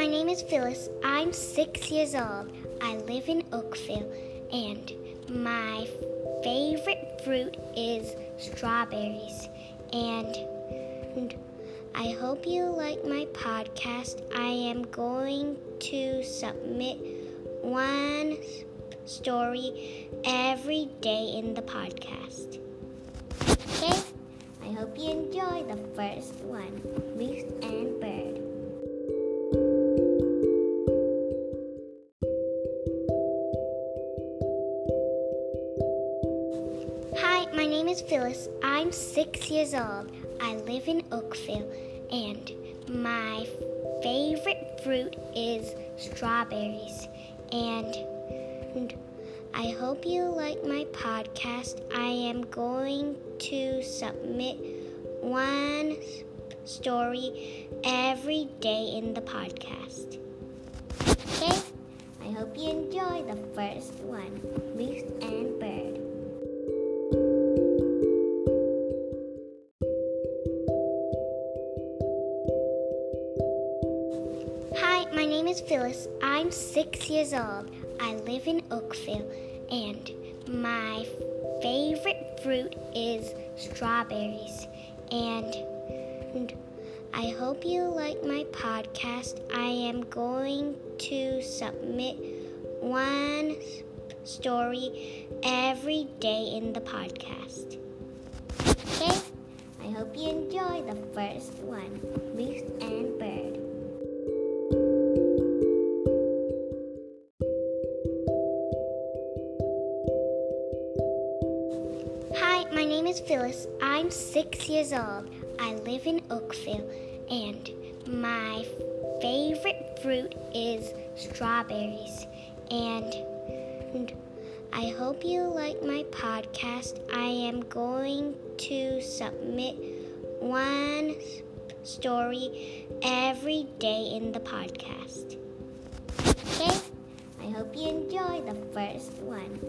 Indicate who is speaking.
Speaker 1: is Phyllis. I'm six years old. I live in Oakville, and my favorite fruit is strawberries. And I hope you like my podcast. I am going to submit one story every day in the podcast. Okay? I hope you enjoy the first one name is Phyllis. I'm six years old. I live in Oakville, and my favorite fruit is strawberries. And I hope you like my podcast. I am going to submit one story every day in the podcast. Okay? I hope you enjoy the first one Moose Hi, my name is Phyllis. I'm six years old. I live in Oakville, and my favorite fruit is strawberries. And I hope you like my podcast. I am going to submit one story every day in the podcast. Hope you enjoy the first one Moose and Bird. Hi, my name is Phyllis. I'm six years old. I live in Oakville, and my favorite fruit is strawberries. And I hope you like my podcast. I am going to submit one story every day in the podcast. Okay? I hope you enjoy the first one.